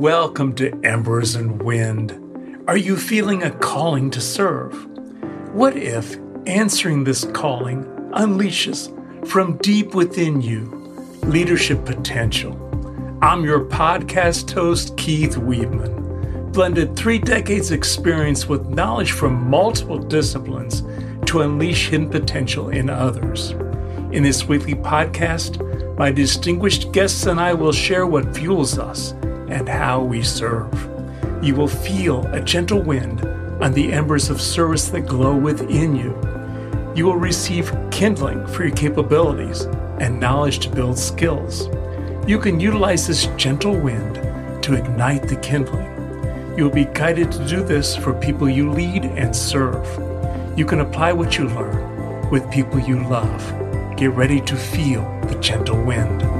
Welcome to Embers and Wind. Are you feeling a calling to serve? What if answering this calling unleashes from deep within you leadership potential? I'm your podcast host, Keith Weedman, blended three decades experience with knowledge from multiple disciplines to unleash hidden potential in others. In this weekly podcast, my distinguished guests and I will share what fuels us and how we serve. You will feel a gentle wind on the embers of service that glow within you. You will receive kindling for your capabilities and knowledge to build skills. You can utilize this gentle wind to ignite the kindling. You will be guided to do this for people you lead and serve. You can apply what you learn with people you love. Get ready to feel the gentle wind.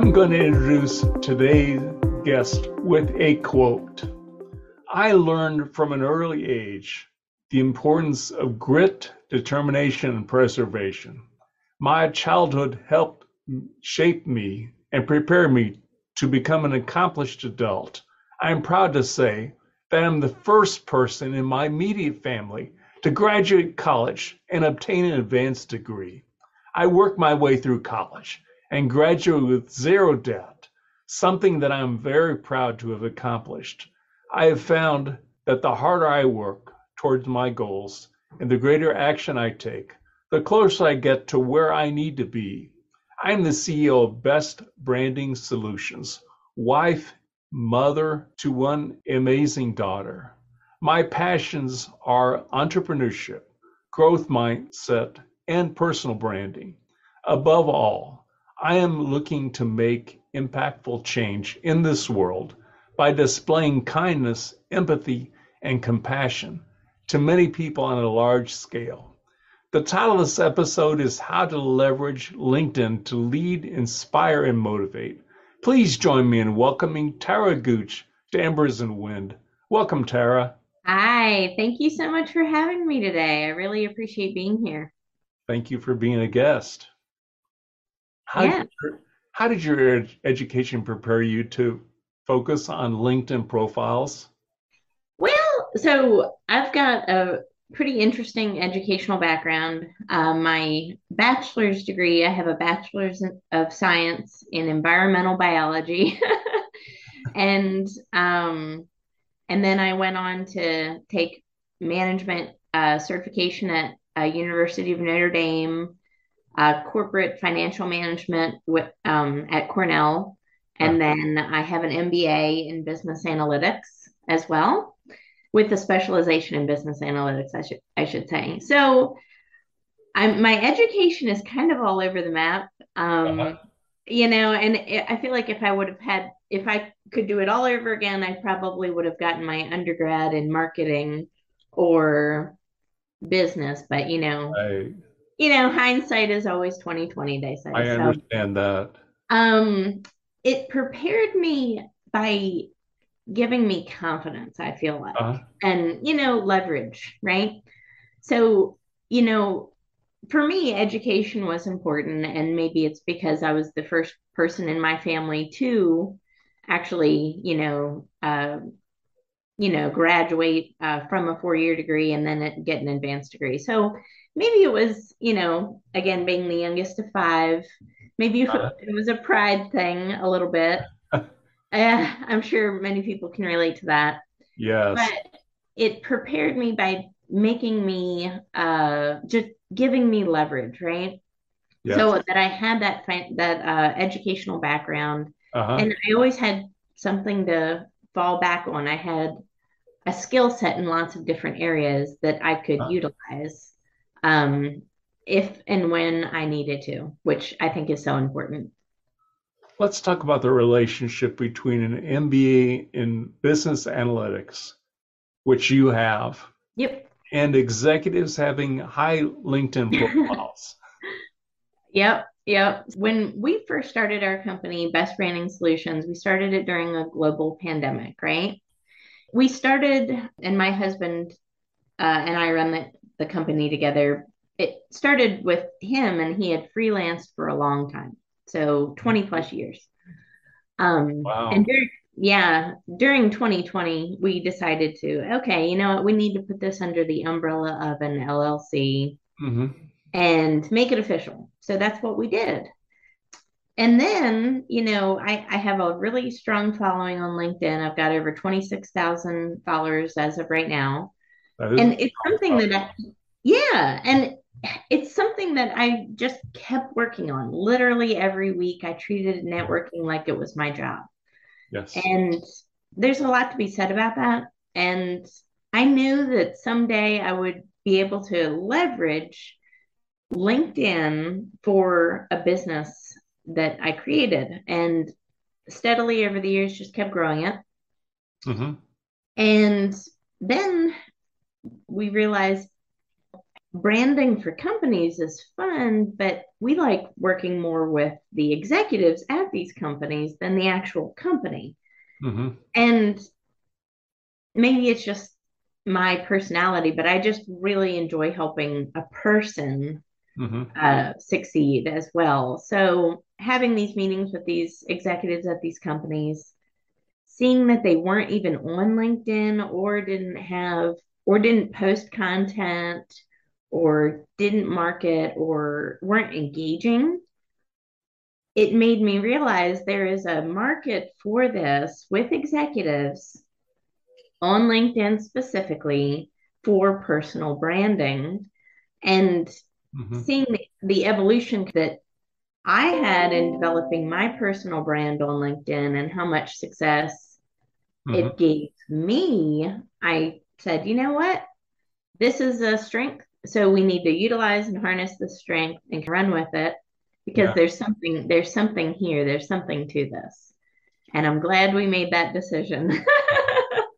I'm going to introduce today's guest with a quote. I learned from an early age the importance of grit, determination, and preservation. My childhood helped shape me and prepare me to become an accomplished adult. I am proud to say that I'm the first person in my immediate family to graduate college and obtain an advanced degree. I worked my way through college and graduate with zero debt, something that I'm very proud to have accomplished. I have found that the harder I work towards my goals and the greater action I take, the closer I get to where I need to be. I'm the CEO of Best Branding Solutions, wife, mother to one amazing daughter. My passions are entrepreneurship, growth mindset, and personal branding. Above all, I am looking to make impactful change in this world by displaying kindness, empathy, and compassion to many people on a large scale. The title of this episode is How to Leverage LinkedIn to Lead, Inspire, and Motivate. Please join me in welcoming Tara Gooch to Embers and Wind. Welcome, Tara. Hi, thank you so much for having me today. I really appreciate being here. Thank you for being a guest. How, yeah. did your, how did your education prepare you to focus on LinkedIn profiles? Well, so I've got a pretty interesting educational background. Uh, my bachelor's degree, I have a bachelor's of science in environmental biology, and um, and then I went on to take management uh, certification at uh, University of Notre Dame uh, corporate financial management with, um, at Cornell. And then I have an MBA in business analytics as well, with a specialization in business analytics, I should I should say. So I'm my education is kind of all over the map. Um, uh-huh. You know, and it, I feel like if I would have had if I could do it all over again, I probably would have gotten my undergrad in marketing or business. But you know, I you know, hindsight is always 2020, they say. I so, understand that. Um, it prepared me by giving me confidence, I feel like, uh-huh. and, you know, leverage, right? So, you know, for me, education was important. And maybe it's because I was the first person in my family to actually, you know, uh, you know, graduate uh, from a four year degree and then get an advanced degree. So maybe it was, you know, again, being the youngest of five, maybe uh, it was a pride thing a little bit. uh, I'm sure many people can relate to that. Yes. But it prepared me by making me, uh, just giving me leverage, right? Yes. So that I had that that uh, educational background, uh-huh. and I always had something to fall back on. I had a skill set in lots of different areas that I could uh-huh. utilize um, if and when I needed to, which I think is so important. Let's talk about the relationship between an MBA in business analytics, which you have. Yep. And executives having high LinkedIn profiles. yep. Yep. When we first started our company, Best Branding Solutions, we started it during a global pandemic, right? We started, and my husband uh, and I run the the company together. It started with him and he had freelanced for a long time. So 20 plus years. Um, wow. And during, yeah, during 2020, we decided to, okay, you know what, we need to put this under the umbrella of an LLC mm-hmm. and make it official. So that's what we did. And then, you know, I, I have a really strong following on LinkedIn. I've got over 26,000 followers as of right now. And it's something that I, yeah, and it's something that I just kept working on. Literally every week, I treated networking like it was my job. Yes. And there's a lot to be said about that. And I knew that someday I would be able to leverage LinkedIn for a business that I created and steadily over the years just kept growing it. Mm-hmm. And then we realized branding for companies is fun, but we like working more with the executives at these companies than the actual company. Mm-hmm. And maybe it's just my personality, but I just really enjoy helping a person mm-hmm. uh, succeed as well. So having these meetings with these executives at these companies, seeing that they weren't even on LinkedIn or didn't have or didn't post content or didn't market or weren't engaging, it made me realize there is a market for this with executives on LinkedIn specifically for personal branding. And mm-hmm. seeing the, the evolution that I had in developing my personal brand on LinkedIn and how much success mm-hmm. it gave me, I said, you know what? This is a strength. So we need to utilize and harness the strength and run with it because yeah. there's something there's something here. There's something to this. And I'm glad we made that decision.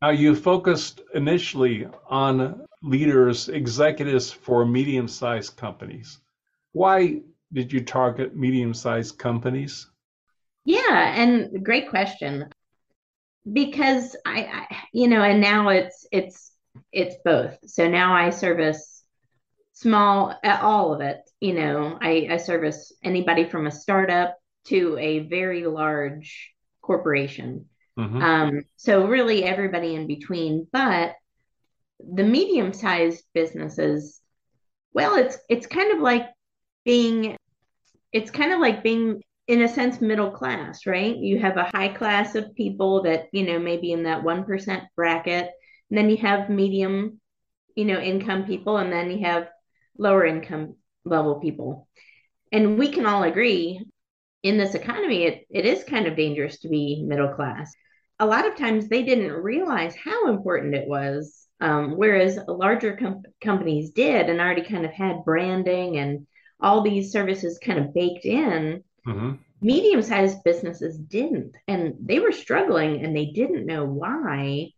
now you focused initially on leaders, executives for medium-sized companies. Why did you target medium-sized companies? Yeah, and great question. Because I, I, you know, and now it's it's it's both. So now I service small, uh, all of it. You know, I, I service anybody from a startup to a very large corporation. Mm-hmm. Um, so really everybody in between. But the medium-sized businesses, well, it's it's kind of like being it's kind of like being in a sense middle class right you have a high class of people that you know maybe in that 1% bracket and then you have medium you know income people and then you have lower income level people and we can all agree in this economy it, it is kind of dangerous to be middle class a lot of times they didn't realize how important it was um, whereas larger com- companies did and already kind of had branding and all these services kind of baked in. Mm-hmm. Medium sized businesses didn't, and they were struggling and they didn't know why.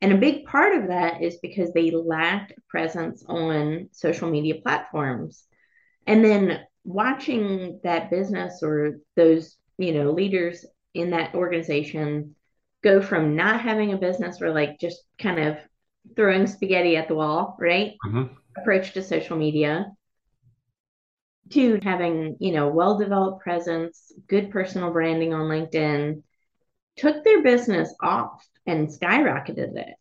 And a big part of that is because they lacked presence on social media platforms. And then watching that business or those, you know, leaders in that organization go from not having a business or like just kind of throwing spaghetti at the wall, right? Mm-hmm. Approach to social media to having, you know, well developed presence, good personal branding on LinkedIn, took their business off and skyrocketed it.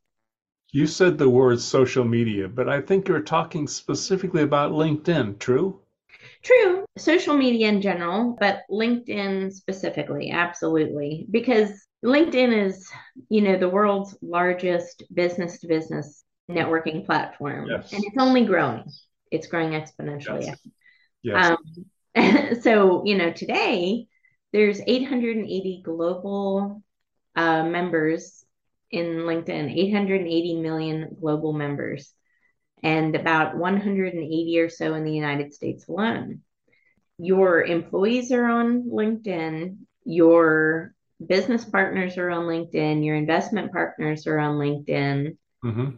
You said the word social media, but I think you're talking specifically about LinkedIn, true? True, social media in general, but LinkedIn specifically, absolutely. Because LinkedIn is, you know, the world's largest business to business networking platform. Yes. And it's only growing. It's growing exponentially. Yes. Yes. Um, so, you know, today there's 880 global uh, members in LinkedIn, 880 million global members, and about 180 or so in the United States alone. Your employees are on LinkedIn, your business partners are on LinkedIn, your investment partners are on LinkedIn. Mm-hmm.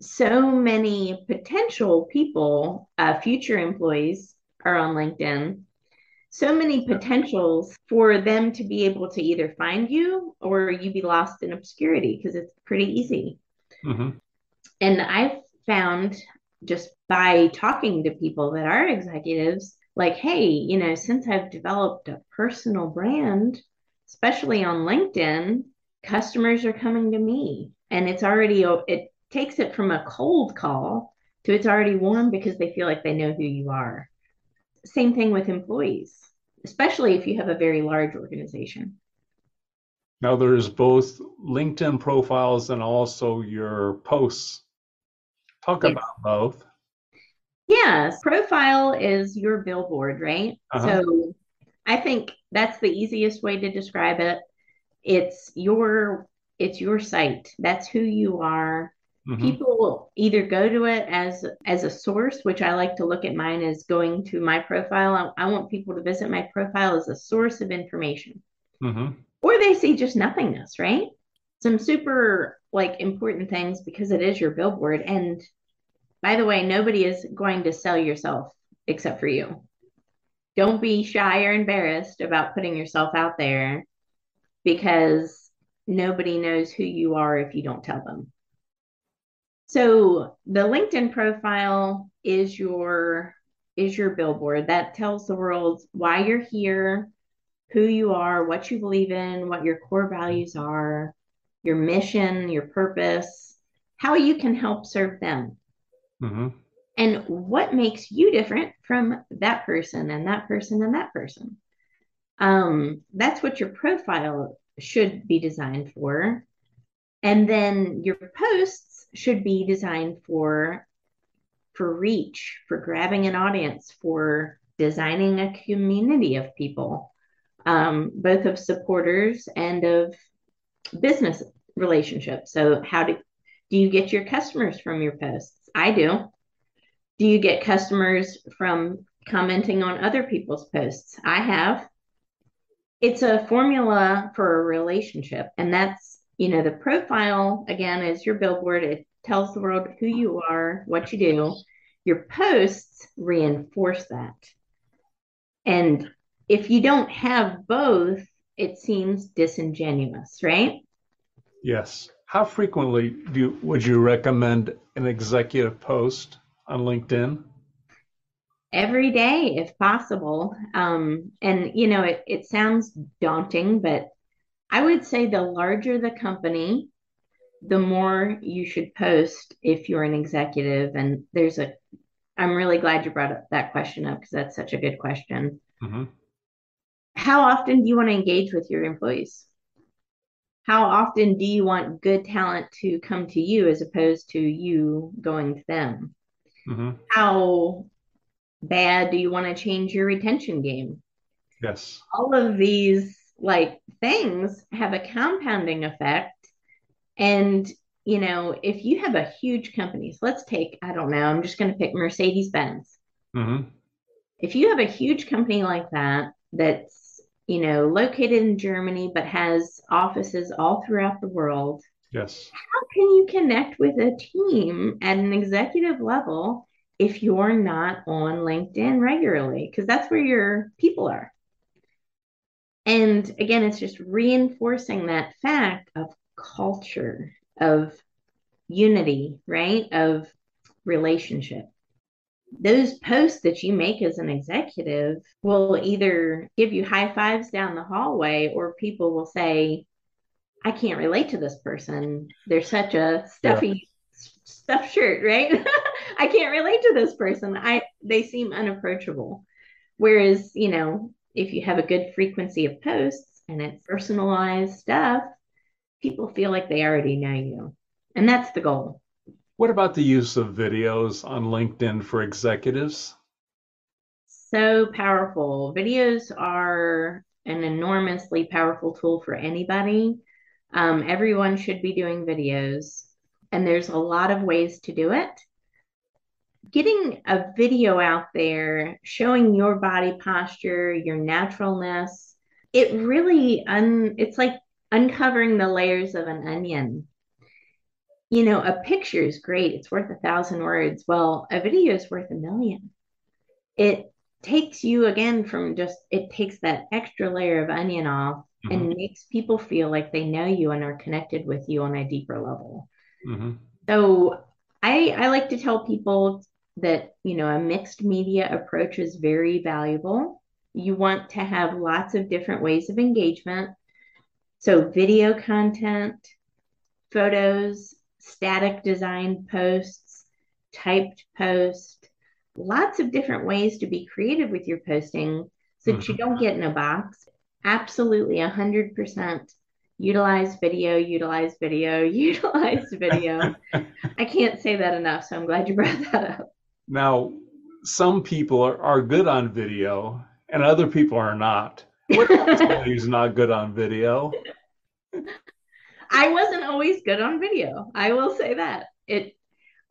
So many potential people, uh, future employees, are on LinkedIn. So many potentials for them to be able to either find you or you be lost in obscurity because it's pretty easy. Mm-hmm. And I've found just by talking to people that are executives like, hey, you know, since I've developed a personal brand, especially on LinkedIn, customers are coming to me and it's already, it takes it from a cold call to it's already warm because they feel like they know who you are. Same thing with employees, especially if you have a very large organization. Now there's both LinkedIn profiles and also your posts. Talk about both. Yes, profile is your billboard, right? Uh-huh. So I think that's the easiest way to describe it. It's your it's your site. That's who you are. Mm-hmm. People will either go to it as as a source, which I like to look at mine as going to my profile. I, I want people to visit my profile as a source of information. Mm-hmm. Or they see just nothingness, right? Some super like important things because it is your billboard. And by the way, nobody is going to sell yourself except for you. Don't be shy or embarrassed about putting yourself out there because nobody knows who you are if you don't tell them. So the LinkedIn profile is your is your billboard that tells the world why you're here, who you are, what you believe in, what your core values are, your mission, your purpose, how you can help serve them. Mm-hmm. And what makes you different from that person and that person and that person. Um, that's what your profile should be designed for. And then your posts should be designed for for reach, for grabbing an audience, for designing a community of people, um, both of supporters and of business relationships. So, how do do you get your customers from your posts? I do. Do you get customers from commenting on other people's posts? I have. It's a formula for a relationship, and that's you know, the profile again is your billboard. It tells the world who you are, what you do. Your posts reinforce that. And if you don't have both, it seems disingenuous, right? Yes. How frequently do you, would you recommend an executive post on LinkedIn? Every day, if possible. Um, and you know, it, it sounds daunting, but I would say the larger the company, the more you should post if you're an executive. And there's a, I'm really glad you brought up that question up because that's such a good question. Mm-hmm. How often do you want to engage with your employees? How often do you want good talent to come to you as opposed to you going to them? Mm-hmm. How bad do you want to change your retention game? Yes. All of these like things have a compounding effect. And, you know, if you have a huge company, so let's take, I don't know, I'm just going to pick Mercedes Benz. Mm-hmm. If you have a huge company like that, that's, you know, located in Germany, but has offices all throughout the world. Yes. How can you connect with a team at an executive level if you're not on LinkedIn regularly? Because that's where your people are. And again, it's just reinforcing that fact of culture, of unity, right? Of relationship. Those posts that you make as an executive will either give you high fives down the hallway or people will say, I can't relate to this person. They're such a stuffy yeah. stuffed shirt, right? I can't relate to this person. I they seem unapproachable. Whereas, you know, if you have a good frequency of posts and it's personalized stuff, people feel like they already know you. And that's the goal. What about the use of videos on LinkedIn for executives? So powerful. Videos are an enormously powerful tool for anybody. Um, everyone should be doing videos, and there's a lot of ways to do it getting a video out there showing your body posture, your naturalness, it really un it's like uncovering the layers of an onion. You know, a picture is great, it's worth a thousand words. Well, a video is worth a million. It takes you again from just it takes that extra layer of onion off mm-hmm. and makes people feel like they know you and are connected with you on a deeper level. Mm-hmm. So I I like to tell people that, you know, a mixed media approach is very valuable. You want to have lots of different ways of engagement. So, video content, photos, static design posts, typed posts, lots of different ways to be creative with your posting so that you mm-hmm. don't get in a box. Absolutely 100% utilize video, utilize video, utilize video. I can't say that enough, so I'm glad you brought that up. Now, some people are, are good on video and other people are not. What who's not good on video? I wasn't always good on video. I will say that. It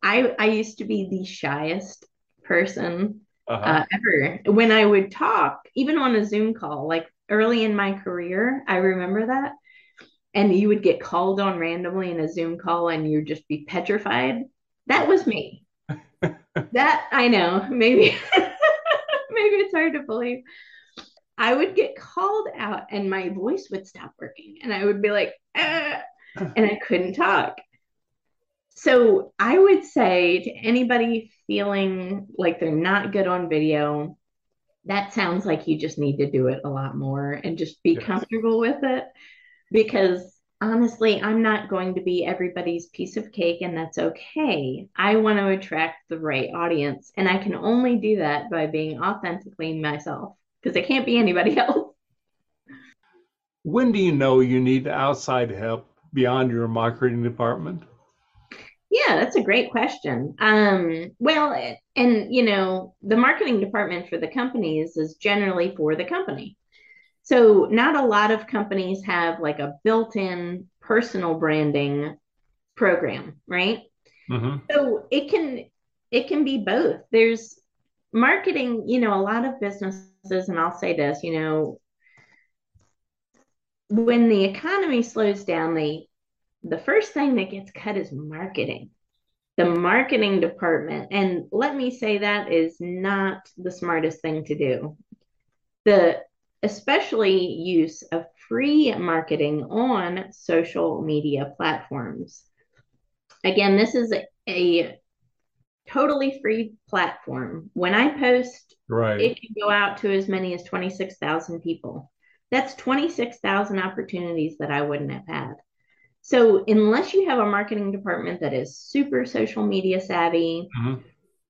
I I used to be the shyest person uh-huh. uh, ever. When I would talk, even on a Zoom call, like early in my career, I remember that. And you would get called on randomly in a Zoom call and you'd just be petrified. That was me. that I know. Maybe maybe it's hard to believe. I would get called out and my voice would stop working and I would be like, ah, and I couldn't talk. So I would say to anybody feeling like they're not good on video, that sounds like you just need to do it a lot more and just be yes. comfortable with it. Because honestly, I'm not going to be everybody's piece of cake, and that's okay. I want to attract the right audience, and I can only do that by being authentically myself because I can't be anybody else. When do you know you need outside help beyond your marketing department? Yeah, that's a great question. Um, well, and you know, the marketing department for the companies is generally for the company. So not a lot of companies have like a built-in personal branding program, right? Mm-hmm. So it can it can be both. There's marketing, you know, a lot of businesses, and I'll say this, you know, when the economy slows down, they the first thing that gets cut is marketing. The marketing department, and let me say that is not the smartest thing to do. The especially use of free marketing on social media platforms. Again, this is a, a totally free platform. When I post, right. it can go out to as many as 26,000 people. That's 26,000 opportunities that I wouldn't have had. So unless you have a marketing department that is super social media savvy mm-hmm.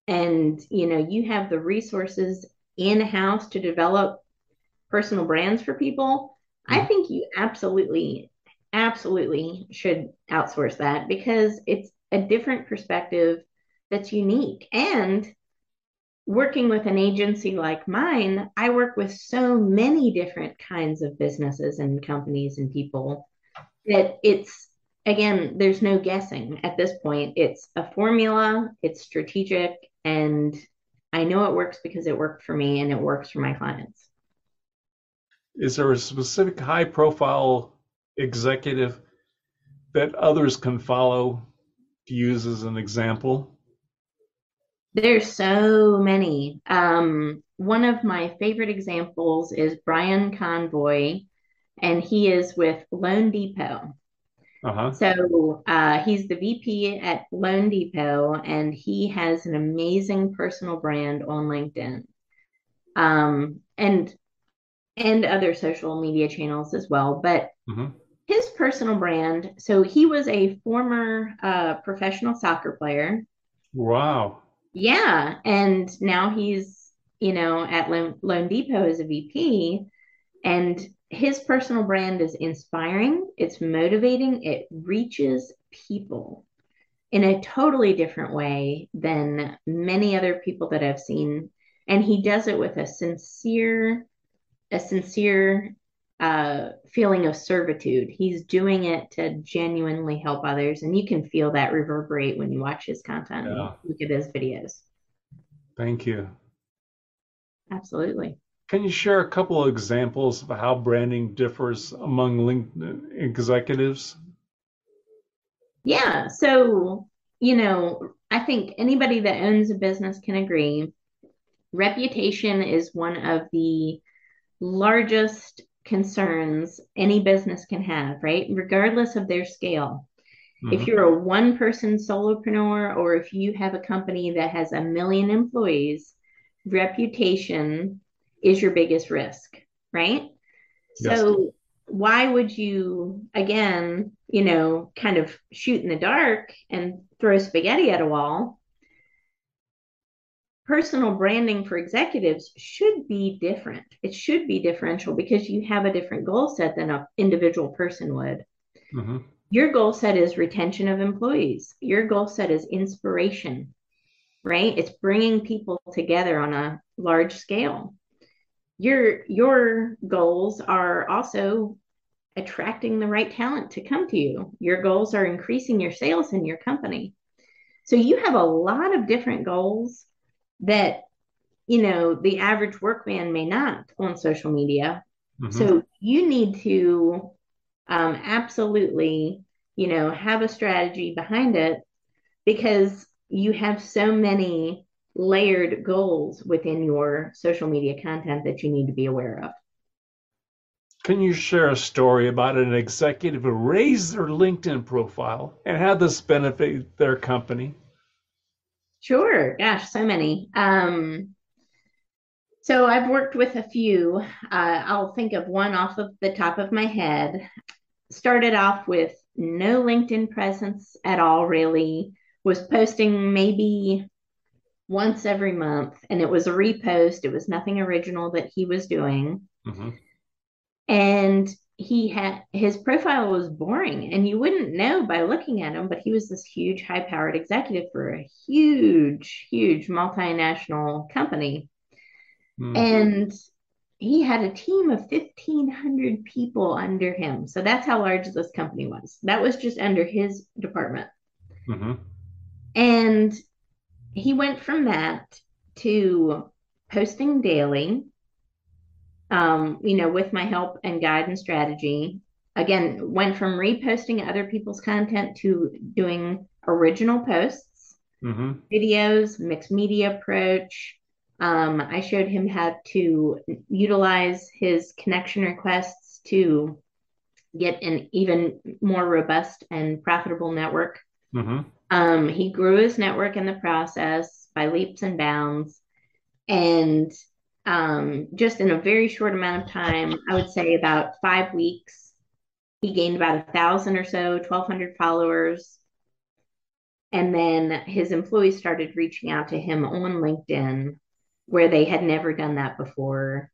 and you know you have the resources in-house to develop personal brands for people, mm-hmm. I think you absolutely absolutely should outsource that because it's a different perspective that's unique and working with an agency like mine, I work with so many different kinds of businesses and companies and people that it's again there's no guessing at this point. It's a formula it's strategic and i know it works because it worked for me and it works for my clients. Is there a specific high profile executive that others can follow to use as an example there's so many um, one of my favorite examples is brian convoy and he is with loanDepot. Uh-huh. So uh, he's the VP at loanDepot, and he has an amazing personal brand on LinkedIn, um, and and other social media channels as well. But mm-hmm. his personal brand. So he was a former uh, professional soccer player. Wow. Yeah, and now he's you know at Loan, Depot as a VP, and his personal brand is inspiring, it's motivating, it reaches people in a totally different way than many other people that I've seen. And he does it with a sincere, a sincere uh, feeling of servitude. He's doing it to genuinely help others. And you can feel that reverberate when you watch his content, yeah. look at his videos. Thank you. Absolutely. Can you share a couple of examples of how branding differs among LinkedIn executives? Yeah. So, you know, I think anybody that owns a business can agree reputation is one of the largest concerns any business can have, right? Regardless of their scale. Mm-hmm. If you're a one person solopreneur or if you have a company that has a million employees, reputation is your biggest risk, right? Yes. So why would you again, you know, kind of shoot in the dark and throw spaghetti at a wall? Personal branding for executives should be different. It should be differential because you have a different goal set than an individual person would. Mm-hmm. Your goal set is retention of employees. Your goal set is inspiration, right? It's bringing people together on a large scale. Your your goals are also attracting the right talent to come to you. Your goals are increasing your sales in your company. So you have a lot of different goals that you know the average workman may not on social media. Mm-hmm. So you need to um, absolutely, you know, have a strategy behind it because you have so many layered goals within your social media content that you need to be aware of. Can you share a story about an executive who raised their LinkedIn profile and how this benefit their company? Sure. Gosh, so many. Um, so I've worked with a few. Uh, I'll think of one off of the top of my head started off with no LinkedIn presence at all, really, was posting maybe once every month, and it was a repost. It was nothing original that he was doing. Mm-hmm. And he had his profile was boring, and you wouldn't know by looking at him, but he was this huge, high powered executive for a huge, huge multinational company. Mm-hmm. And he had a team of 1500 people under him so that's how large this company was that was just under his department mm-hmm. and he went from that to posting daily um, you know with my help and guide and strategy again went from reposting other people's content to doing original posts mm-hmm. videos mixed media approach um, I showed him how to utilize his connection requests to get an even more robust and profitable network. Mm-hmm. Um, he grew his network in the process by leaps and bounds. And um, just in a very short amount of time, I would say about five weeks, he gained about a thousand or so, 1,200 followers. And then his employees started reaching out to him on LinkedIn where they had never done that before.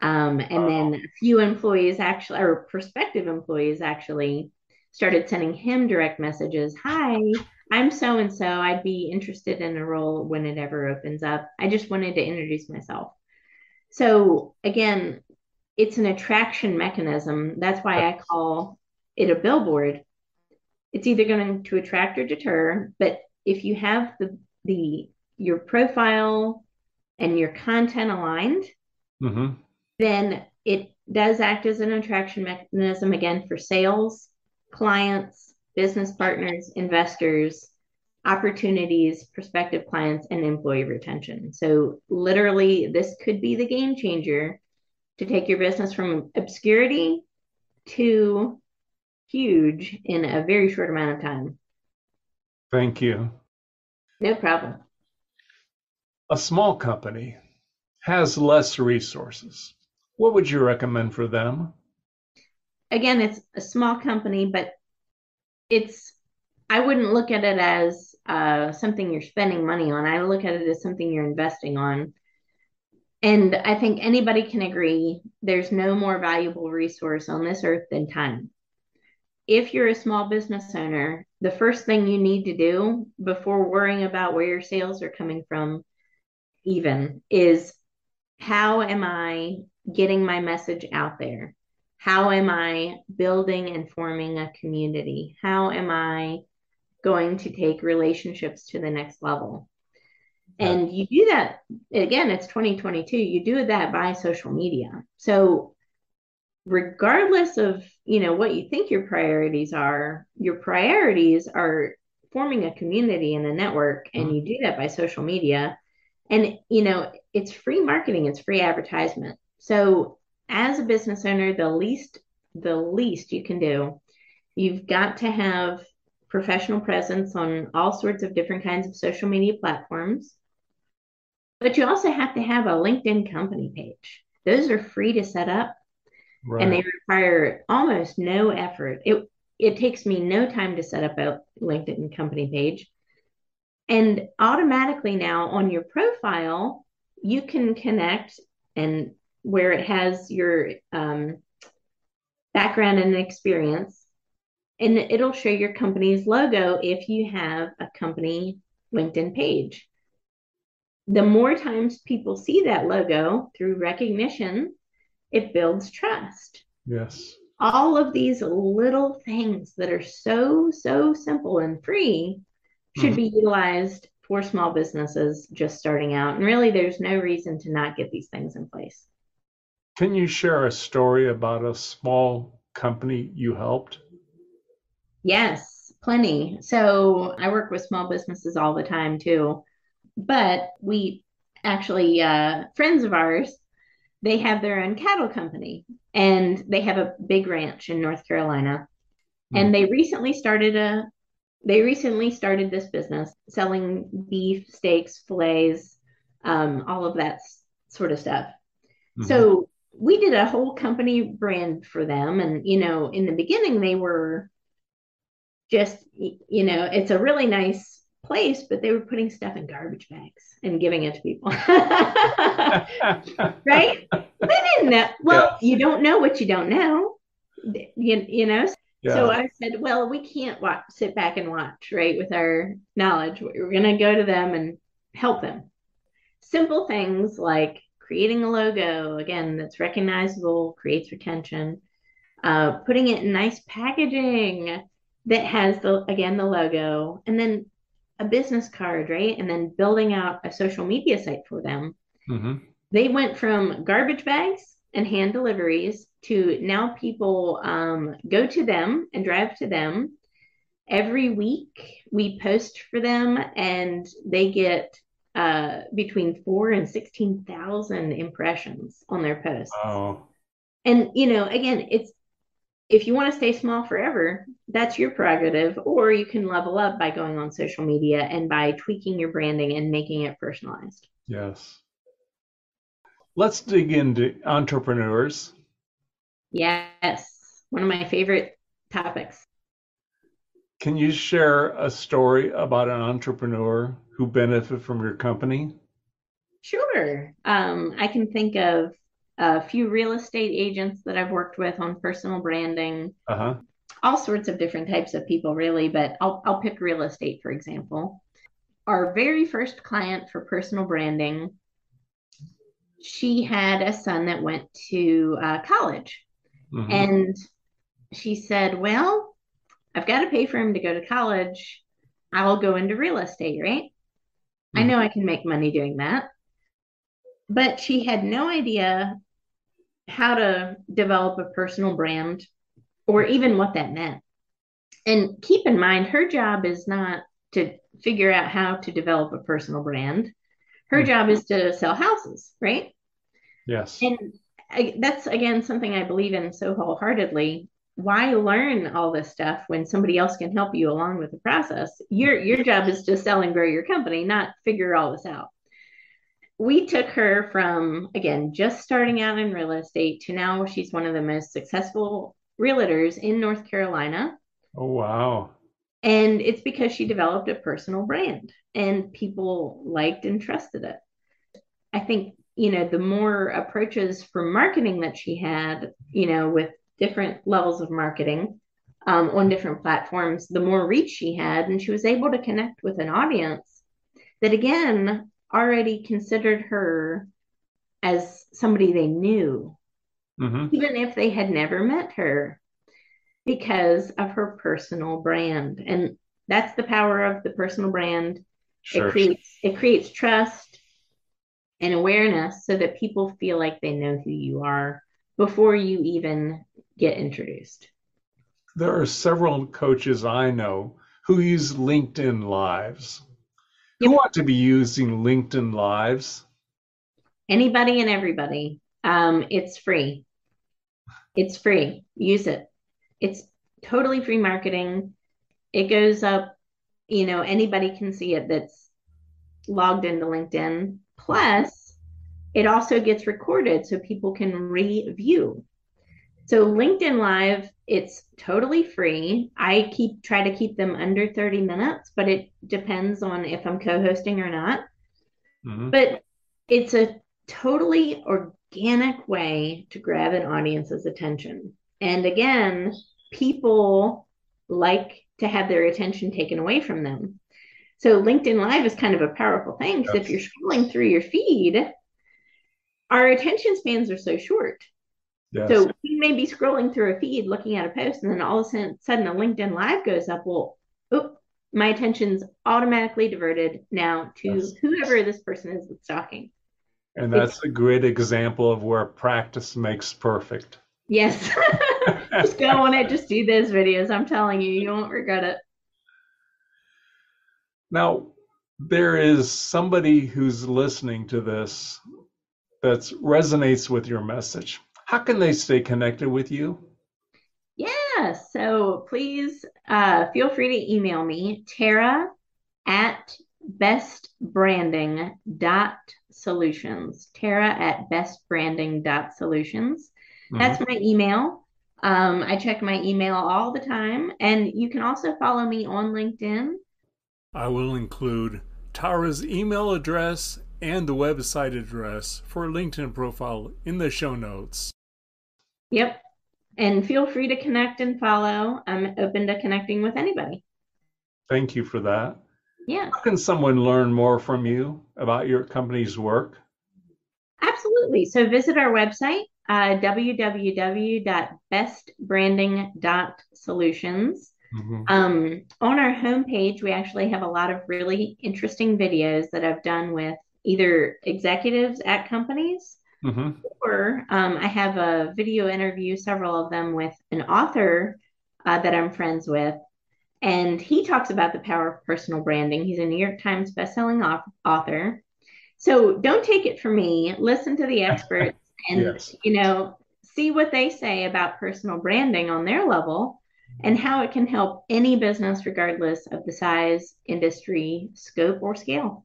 Um, and then a few employees actually, or prospective employees actually, started sending him direct messages. Hi, I'm so and so. I'd be interested in a role when it ever opens up. I just wanted to introduce myself. So again, it's an attraction mechanism. That's why I call it a billboard. It's either going to attract or deter, but if you have the the your profile and your content aligned, mm-hmm. then it does act as an attraction mechanism again for sales, clients, business partners, investors, opportunities, prospective clients, and employee retention. So, literally, this could be the game changer to take your business from obscurity to huge in a very short amount of time. Thank you. No problem a small company has less resources. What would you recommend for them? Again, it's a small company, but it's, I wouldn't look at it as uh, something you're spending money on. I look at it as something you're investing on. And I think anybody can agree there's no more valuable resource on this earth than time. If you're a small business owner, the first thing you need to do before worrying about where your sales are coming from even is how am I getting my message out there? How am I building and forming a community? How am I going to take relationships to the next level? And you do that again, it's 2022. You do that by social media. So regardless of, you know, what you think your priorities are, your priorities are forming a community and a network and mm-hmm. you do that by social media and, you know, it's free marketing, it's free advertisement. So as a business owner, the least, the least you can do, you've got to have professional presence on all sorts of different kinds of social media platforms. But you also have to have a LinkedIn company page. Those are free to set up right. and they require almost no effort. It it takes me no time to set up a LinkedIn company page. And automatically now on your profile, you can connect and where it has your um, background and experience, and it'll show your company's logo if you have a company LinkedIn page. The more times people see that logo through recognition, it builds trust. Yes. All of these little things that are so, so simple and free should mm-hmm. be utilized for small businesses just starting out. And really, there's no reason to not get these things in place. Can you share a story about a small company you helped? Yes, plenty. So I work with small businesses all the time too. But we actually, uh, friends of ours, they have their own cattle company and they have a big ranch in North Carolina. Mm. And they recently started a they recently started this business selling beef, steaks, fillets, um, all of that sort of stuff. Mm-hmm. So we did a whole company brand for them. And, you know, in the beginning, they were just, you know, it's a really nice place, but they were putting stuff in garbage bags and giving it to people. right? They didn't know. Well, yeah. you don't know what you don't know. You, you know, yeah. So I said, well, we can't watch, sit back and watch, right? With our knowledge, we're going to go to them and help them. Simple things like creating a logo, again, that's recognizable, creates retention, uh, putting it in nice packaging that has the, again, the logo, and then a business card, right? And then building out a social media site for them. Mm-hmm. They went from garbage bags and hand deliveries to now people um, go to them and drive to them every week we post for them and they get uh, between four and 16,000 impressions on their posts. And, you know, again, it's, if you want to stay small forever, that's your prerogative, or you can level up by going on social media and by tweaking your branding and making it personalized. Yes. Let's dig into entrepreneurs. Yes, one of my favorite topics. Can you share a story about an entrepreneur who benefited from your company? Sure. Um, I can think of a few real estate agents that I've worked with on personal branding. Uh-huh. All sorts of different types of people, really, but I'll, I'll pick real estate, for example. Our very first client for personal branding, she had a son that went to uh, college Mm-hmm. And she said, Well, I've got to pay for him to go to college. I'll go into real estate, right? Mm-hmm. I know I can make money doing that. But she had no idea how to develop a personal brand or even what that meant. And keep in mind, her job is not to figure out how to develop a personal brand. Her mm-hmm. job is to sell houses, right? Yes. And I, that's again something I believe in so wholeheartedly. Why learn all this stuff when somebody else can help you along with the process? Your your job is to sell and grow your company, not figure all this out. We took her from again just starting out in real estate to now she's one of the most successful realtors in North Carolina. Oh wow. And it's because she developed a personal brand and people liked and trusted it. I think you know, the more approaches for marketing that she had, you know, with different levels of marketing um, on different platforms, the more reach she had. And she was able to connect with an audience that, again, already considered her as somebody they knew, mm-hmm. even if they had never met her, because of her personal brand. And that's the power of the personal brand. Sure. It creates it creates trust and awareness so that people feel like they know who you are before you even get introduced. There are several coaches I know who use LinkedIn Lives. Who ought to be using LinkedIn Lives? Anybody and everybody. Um, it's free. It's free. Use it. It's totally free marketing. it goes up, you know, anybody can see it that's logged into LinkedIn. Plus, it also gets recorded so people can review. So LinkedIn Live, it's totally free. I keep try to keep them under 30 minutes, but it depends on if I'm co-hosting or not. Mm-hmm. But it's a totally organic way to grab an audience's attention. And again, people like to have their attention taken away from them. So LinkedIn Live is kind of a powerful thing because yes. if you're scrolling through your feed, our attention spans are so short. Yes. So we may be scrolling through a feed looking at a post, and then all of a sudden a LinkedIn Live goes up. Well, oh, my attention's automatically diverted now to yes. whoever this person is that's talking. And that's it's, a great example of where practice makes perfect. Yes. just go on it, just do those videos. I'm telling you, you won't regret it. Now, there is somebody who's listening to this that resonates with your message. How can they stay connected with you? Yeah, so please uh, feel free to email me, Tara at bestbranding.solutions. Tara at bestbranding.solutions. Mm-hmm. That's my email. Um, I check my email all the time. And you can also follow me on LinkedIn. I will include Tara's email address and the website address for a LinkedIn profile in the show notes. Yep. And feel free to connect and follow. I'm open to connecting with anybody. Thank you for that. Yeah. How can someone learn more from you about your company's work? Absolutely. So visit our website, uh, www.bestbranding.solutions. Mm-hmm. Um, on our homepage, we actually have a lot of really interesting videos that I've done with either executives at companies mm-hmm. or um, I have a video interview, several of them with an author uh, that I'm friends with. And he talks about the power of personal branding. He's a New York Times bestselling author. So don't take it from me. Listen to the experts and yes. you know see what they say about personal branding on their level and how it can help any business regardless of the size, industry, scope, or scale.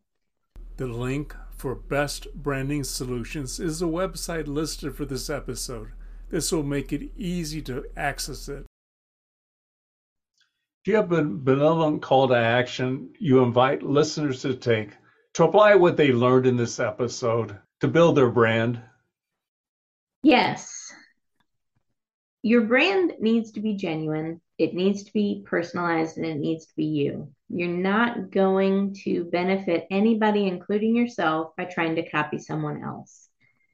The link for Best Branding Solutions is the website listed for this episode. This will make it easy to access it. Do you have a benevolent call to action you invite listeners to take to apply what they learned in this episode to build their brand? Yes. Your brand needs to be genuine, it needs to be personalized, and it needs to be you. You're not going to benefit anybody, including yourself, by trying to copy someone else.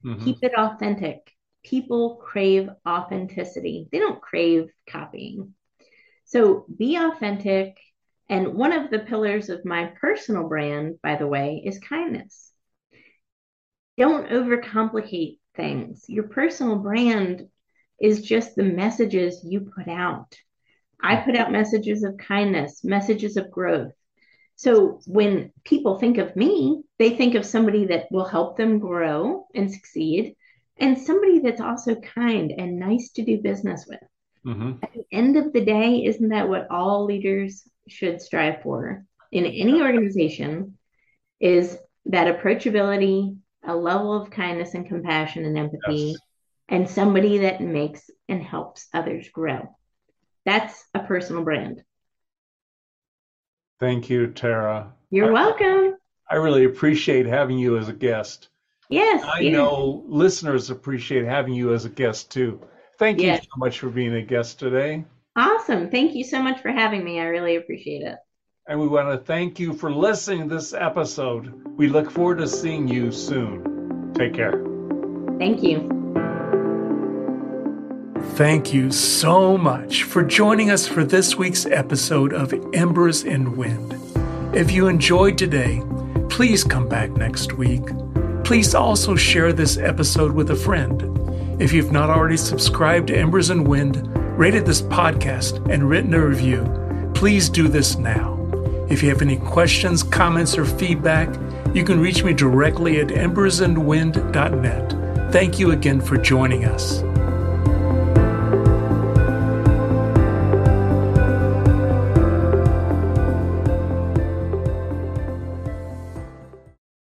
Mm-hmm. Keep it authentic. People crave authenticity, they don't crave copying. So be authentic. And one of the pillars of my personal brand, by the way, is kindness. Don't overcomplicate things. Your personal brand is just the messages you put out. I put out messages of kindness, messages of growth. So when people think of me, they think of somebody that will help them grow and succeed, and somebody that's also kind and nice to do business with. Mm-hmm. At the end of the day, isn't that what all leaders should strive for in any organization? Is that approachability, a level of kindness and compassion and empathy, yes. and somebody that makes and helps others grow. That's a personal brand. Thank you, Tara. You're I, welcome. I really appreciate having you as a guest. Yes. I know listeners appreciate having you as a guest too. Thank yes. you so much for being a guest today. Awesome. Thank you so much for having me. I really appreciate it. And we want to thank you for listening to this episode. We look forward to seeing you soon. Take care. Thank you. Thank you so much for joining us for this week's episode of Embers and Wind. If you enjoyed today, please come back next week. Please also share this episode with a friend. If you've not already subscribed to Embers and Wind, rated this podcast, and written a review, please do this now. If you have any questions, comments, or feedback, you can reach me directly at embersandwind.net. Thank you again for joining us.